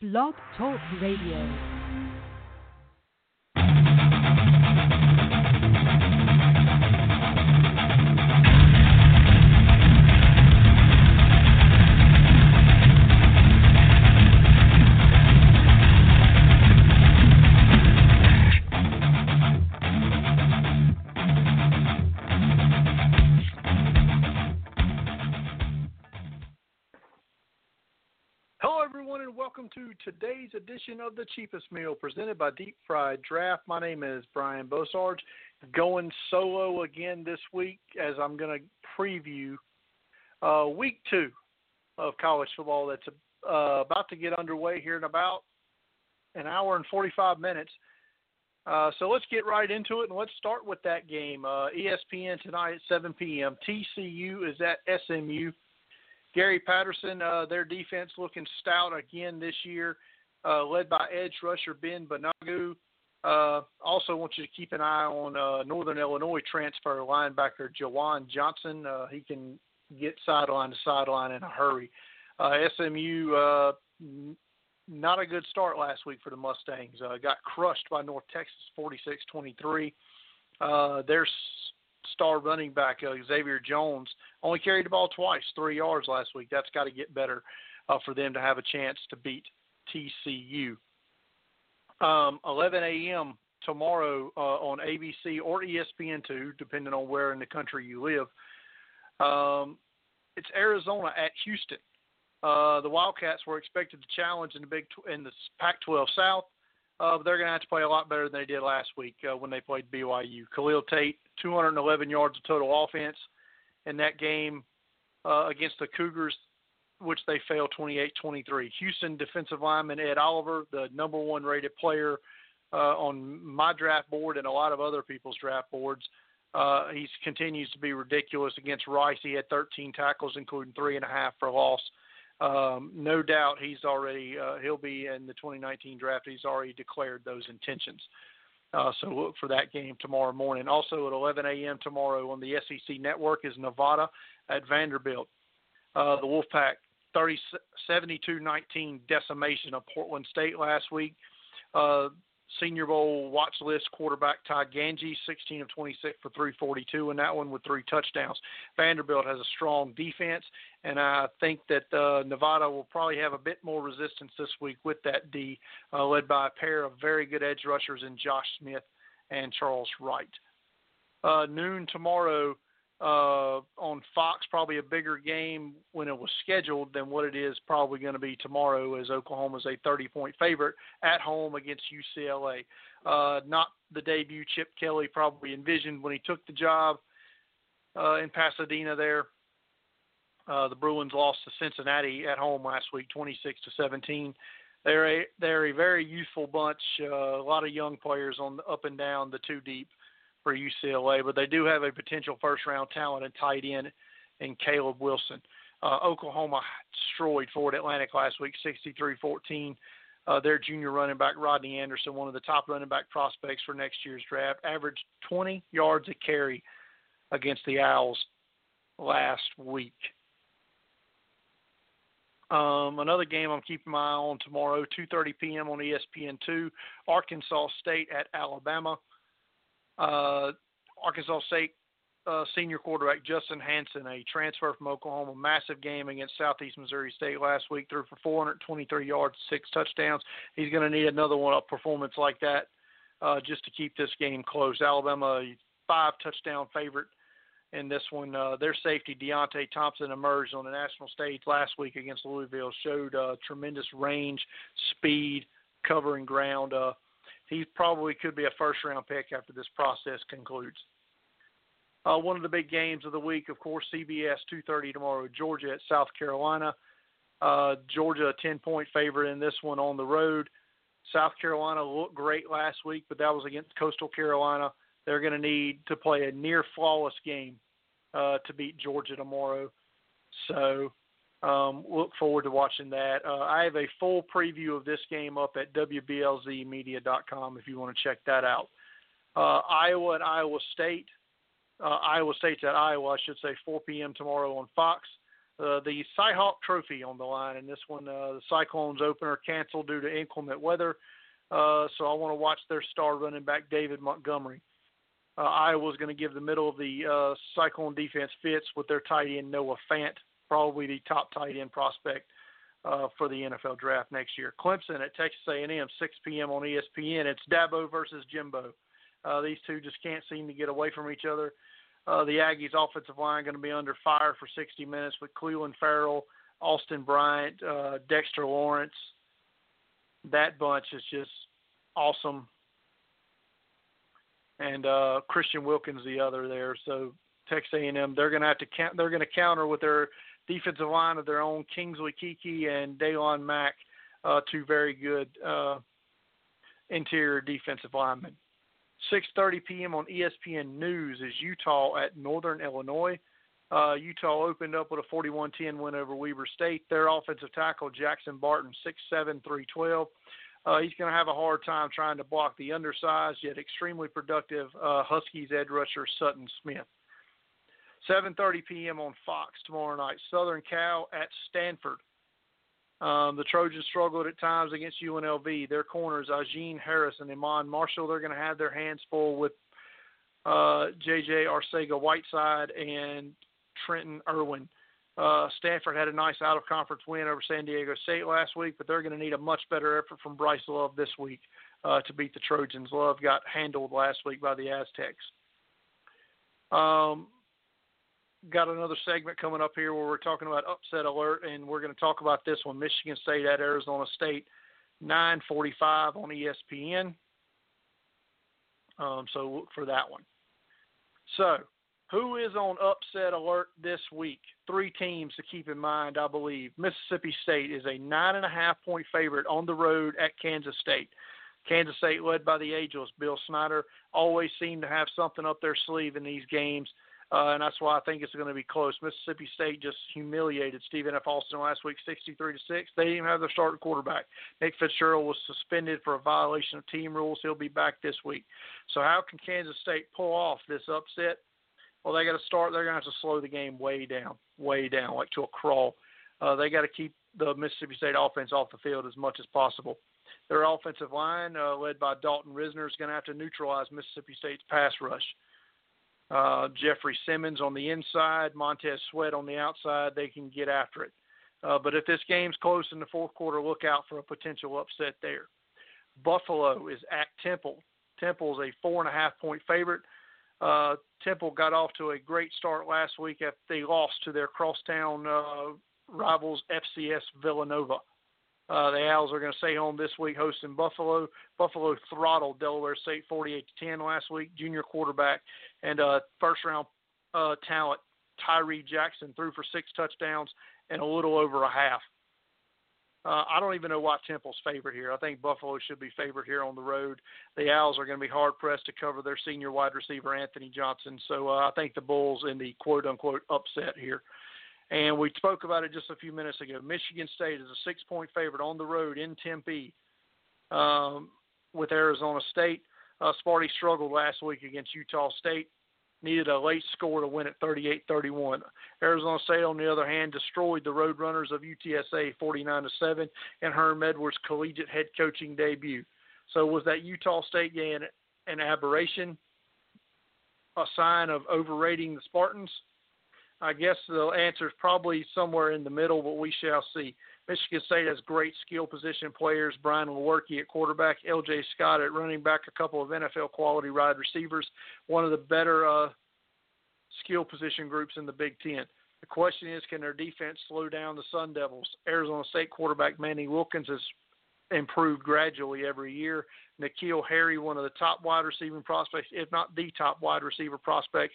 Blog Talk Radio. Welcome to today's edition of the Cheapest Meal presented by Deep Fried Draft. My name is Brian Bosarge, going solo again this week as I'm going to preview uh, week two of college football that's uh, about to get underway here in about an hour and 45 minutes. Uh, so let's get right into it and let's start with that game. Uh, ESPN tonight at 7 p.m. TCU is at SMU. Gary Patterson, uh, their defense looking stout again this year, uh, led by edge rusher Ben Banogu. Uh, also, want you to keep an eye on uh, Northern Illinois transfer linebacker Jawuan Johnson. Uh, he can get sideline to sideline in a hurry. Uh, SMU, not a good start last week for the Mustangs. Got crushed by North Texas 46 23. Uh, their star running back, Xavier Jones, only carried the ball twice, three yards last week. That's got to get better uh, for them to have a chance to beat TCU. Um, 11 a.m. tomorrow uh, on ABC or E ESPN2, depending on where in the country you live. Um, it's Arizona at Houston. Uh, the Wildcats were expected to challenge in the Big Tw- in the Pac-12 South. Uh, they're going to have to play a lot better than they did last week uh, when they played BYU. Khalil Tate, 211 yards of total offense in that game uh, against the Cougars, which they failed 28-23. Houston defensive lineman Ed Oliver, the number one rated player uh, on my draft board and a lot of other people's draft boards. Uh, he continues to be ridiculous against Rice. He had 13 tackles, including three and a half for loss. Um, no doubt he's already uh, he'll be in the 2019 draft. He's already declared those intentions. Uh, so look for that game tomorrow morning. Also at 11 a.m. tomorrow on the SEC Network is Nevada at Vanderbilt. Uh, the Wolfpack 30, 72-19 decimation of Portland State last week. Uh, Senior Bowl watch list quarterback Ty Gangi, 16 of 26 for 342 and that one with three touchdowns. Vanderbilt has a strong defense, and I think that uh, Nevada will probably have a bit more resistance this week with that D, uh, led by a pair of very good edge rushers in Josh Smith and Charles Wright. Uh, noon tomorrow uh, on Fox, probably a bigger game when it was scheduled than what it is probably going to be tomorrow, as Oklahoma's a 30-point favorite at home against UCLA. Uh, not the debut Chip Kelly probably envisioned when he took the job uh, in Pasadena. There, uh, the Bruins lost to Cincinnati at home last week, 26 to 17. They're a they're a very youthful bunch. Uh, a lot of young players on the, up and down the two deep for UCLA, but they do have a potential first round talent and tight end in Caleb Wilson. Uh, Oklahoma destroyed Florida Atlantic last week, 63-14. Uh, their junior running back Rodney Anderson, one of the top running back prospects for next year's draft, averaged 20 yards a carry against the Owls last week. Um, another game I'm keeping my eye on tomorrow, 2:30 p.m. on E ESPN2, Arkansas State at Alabama. Uh, Arkansas State uh, senior quarterback Justice Hansen, a transfer from Oklahoma, massive game against Southeast Missouri State last week, threw for 423 yards, six touchdowns. He's going to need another one a performance like that uh, just to keep this game close. Alabama five touchdown favorite in this one. Uh, their safety Deionte Thompson emerged on the national stage last week against Louisville, showed uh, tremendous range, speed, covering ground. He probably could be a first round pick after this process concludes. Uh, one of the big games of the week, of course, CBS 2:30 tomorrow. Georgia at South Carolina. Uh, Georgia a 10 point favorite in this one on the road. South Carolina looked great last week, but that was against Coastal Carolina. They're going to need to play a near flawless game uh, to beat Georgia tomorrow. So um, look forward to watching that. Uh, I have a full preview of this game up at WBLZmedia.com if you want to check that out. Uh, Iowa and Iowa State. Uh, Iowa State's at Iowa, I should say, 4 p.m. tomorrow on Fox. uh, the Cyhawk Trophy on the line, and this one, uh, the Cyclones opener canceled due to inclement weather. Uh, so I want to watch their star running back David Montgomery. Uh, Iowa's going to give the middle of the uh, Cyclone defense fits with their tight end Noah Fant, probably the top tight end prospect uh, for the NFL draft next year. Clemson at Texas A&M, 6 p.m. on ESPN. It's Dabo versus Jimbo. Uh, these two just can't seem to get away from each other. Uh, the Aggies' offensive line going to be under fire for 60 minutes with Clelin Ferrell, Austin Bryant, uh, Dexter Lawrence. That bunch is just awesome. And uh, Christian Wilkins, the other there. So Texas A&M, they're going to have to count. They're going to counter with their defensive line of their own, Kingsley Keke and Daylon Mack, uh, two very good uh, interior defensive linemen. 6:30 p.m. on ESPN News is Utah at Northern Illinois. Uh, Utah opened up with a 41-10 win over Weber State. Their offensive tackle Jackson Barton, 6'7", 312. Uh, he's going to have a hard time trying to block the undersized yet extremely productive uh, Huskies edge rusher Sutton Smith. 7:30 p.m. on Fox tomorrow night. Southern Cal at Stanford. Um, the Trojans struggled at times against UNLV. Their corners, Ajene Harris and Iman Marshall, they're going to have their hands full with uh, J.J. Arcega-Whiteside and Trenton Irwin. Uh, Stanford had a nice out of conference win over San Diego State last week, but they're going to need a much better effort from Bryce Love this week uh, to beat the Trojans. Love got handled last week by the Aztecs. Um, got another segment coming up here where we're talking about upset alert, and we're going to talk about this one: Michigan State at Arizona State, 9:45 on ESPN. Um, so look for that one. So, who is on upset alert this week? Three teams to keep in mind, I believe. Mississippi State is a nine and a half point favorite on the road at Kansas State. Kansas State, led by the Angels, Bill Snyder, always seem to have something up their sleeve in these games. Uh, and that's why I think it's going to be close. Mississippi State just humiliated Stephen F. Austin last week, 63 to six. They didn't even have their starting quarterback. Nick Fitzgerald was suspended for a violation of team rules. He'll be back this week. So how can Kansas State pull off this upset? Well, they got to start. They're going to have to slow the game way down, way down, like to a crawl. Uh, they got to keep the Mississippi State offense off the field as much as possible. Their offensive line, uh, led by Dalton Risner, is going to have to neutralize Mississippi State's pass rush uh, Jeffrey Simmons on the inside, Montez Sweat on the outside. They can get after it. Uh, but if this game's close in the fourth quarter, look out for a potential upset there. Buffalo is at Temple. Temple is a four and a half point favorite. Uh, Temple got off to a great start last week after they lost to their crosstown uh, rivals FCS Villanova. Uh, the Owls are going to stay home this week hosting Buffalo. Buffalo throttled Delaware State 48 to 10 last week. Junior quarterback and uh, first round uh, talent Tyree Jackson threw for six touchdowns and a little over a half. Uh, I don't even know why Temple's favorite here. I think Buffalo should be favored here on the road. The Owls are going to be hard pressed to cover their senior wide receiver Anthony Johnson. So uh, I think the Bulls in the quote unquote upset here. And we spoke about it just a few minutes ago. Michigan State is a six point favorite on the road in Tempe um, with Arizona State. Uh, Sparty struggled last week against Utah State, needed a late score to win at 38 31. Arizona State, on the other hand, destroyed the Roadrunners of UTSA 49 7 in Herm Edwards' collegiate head coaching debut. So, was that Utah State game an aberration, a sign of overrating the Spartans? I guess the answer is probably somewhere in the middle, but we shall see. Michigan State has great skill position players. Brian Lewerke at quarterback, L.J. Scott at running back, a couple of NFL quality wide receivers, one of the better uh, skill position groups in the Big Ten. The question is, can their defense slow down the Sun Devils? Arizona State quarterback Manny Wilkins has improved gradually every year. N'Keal Harry, one of the top wide receiving prospects, if not the top wide receiver prospects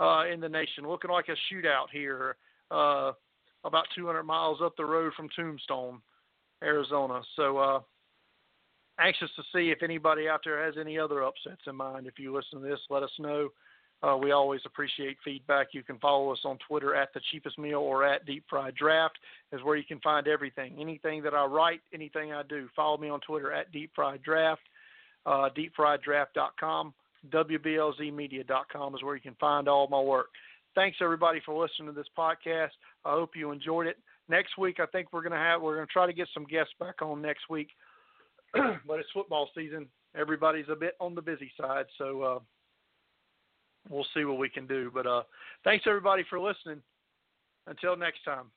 uh, in the nation. Looking like a shootout here, uh, about 200 miles up the road from Tombstone, Arizona. So uh, anxious to see if anybody out there has any other upsets in mind. If you listen to this, let us know. Uh, we always appreciate feedback. You can follow us on Twitter at the cheapest meal or at Deep Fried Draft is where you can find everything. Anything that I write, anything I do. Follow me on Twitter at Deep Fried Draft, uh, deepfrieddraft.com. WBLZmedia.com is where you can find all my work. thanks everybody for listening to this podcast. I hope you enjoyed it. Next week, I think we're gonna have we're gonna try to get some guests back on next week, but it's football season. Everybody's a bit on the busy side, so uh, we'll see what we can do. But uh, thanks everybody for listening. Until next time.